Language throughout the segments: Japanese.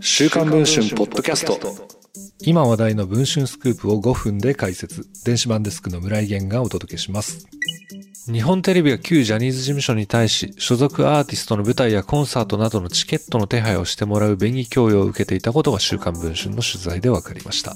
週刊文春ポッドキャスト。今話題の文春スクープを5分で解説。電子版デスクの村井源がお届けします。日本テレビが旧ジャニーズ事務所に対し所属アーティストの舞台やコンサートなどのチケットの手配をしてもらう便宜供与を受けていたことが週刊文春の取材で分かりました。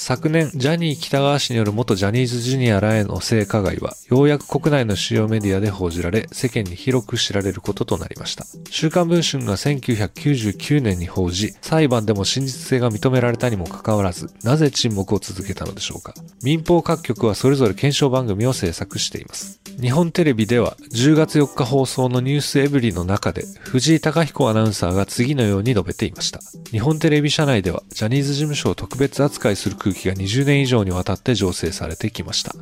昨年、ジャニー北川氏による元ジャニーズジュニアらへの性加害は、ようやく国内の主要メディアで報じられ、世間に広く知られることとなりました。週刊文春が1999年に報じ、裁判でも真実性が認められたにもかかわらず、なぜ沈黙を続けたのでしょうか。民放各局はそれぞれ検証番組を制作しています。日本テレビでは10月4日放送のニュースエブリの中で藤井貴彦アナウンサーが次のように述べていました。日本テレビ社内ではジャニーズ事務所を特別扱いする空気が20年以上にわたって醸成されてきました。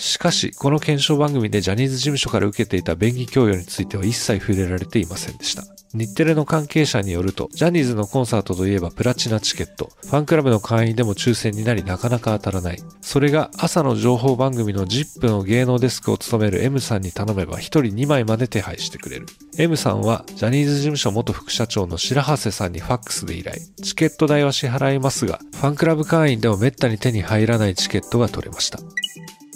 しかし、この検証番組でジャニーズ事務所から受けていた便宜供与については一切触れられていませんでした。日テレの関係者によると、ジャニーズのコンサートといえばプラチナチケット、ファンクラブの会員でも抽選になりなかなか当たらない。それが朝の情報番組の ZIP の芸能デスクを務める M さんに頼めば1人2枚まで手配してくれる。M さんはジャニーズ事務所元副社長の白波瀬さんにファックスで依頼。チケット代は支払いますが、ファンクラブ会員でも滅多に手に入らないチケットが取れました。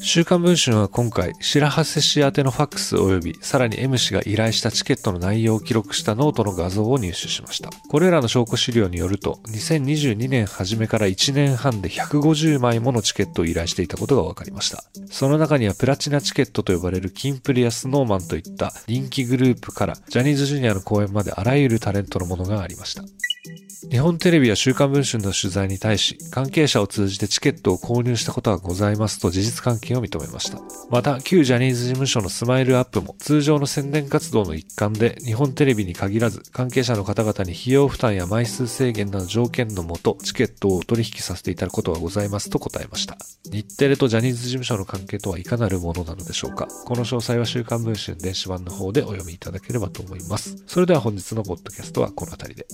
週刊文春は今回、白波瀬氏宛てのファックス及び、さらに M 氏が依頼したチケットの内容を記録したノートの画像を入手しました。これらの証拠資料によると、2022年初めから1年半で150枚ものチケットを依頼していたことが分かりました。その中にはプラチナチケットと呼ばれるキンプリやスノーマンといった人気グループから、ジャニーズジュニアの公演まであらゆるタレントのものがありました。日本テレビや週刊文春の取材に対し、関係者を通じてチケットを購入したことがございますと事実関係を認めました。また、旧ジャニーズ事務所のスマイルアップも通常の宣伝活動の一環で日本テレビに限らず関係者の方々に費用負担や枚数制限など条件のもとチケットを取引させていただくことがございますと答えました。日テレとジャニーズ事務所の関係とはいかなるものなのでしょうかこの詳細は週刊文春電子版の方でお読みいただければと思います。それでは本日のポッドキャストはこの辺りで。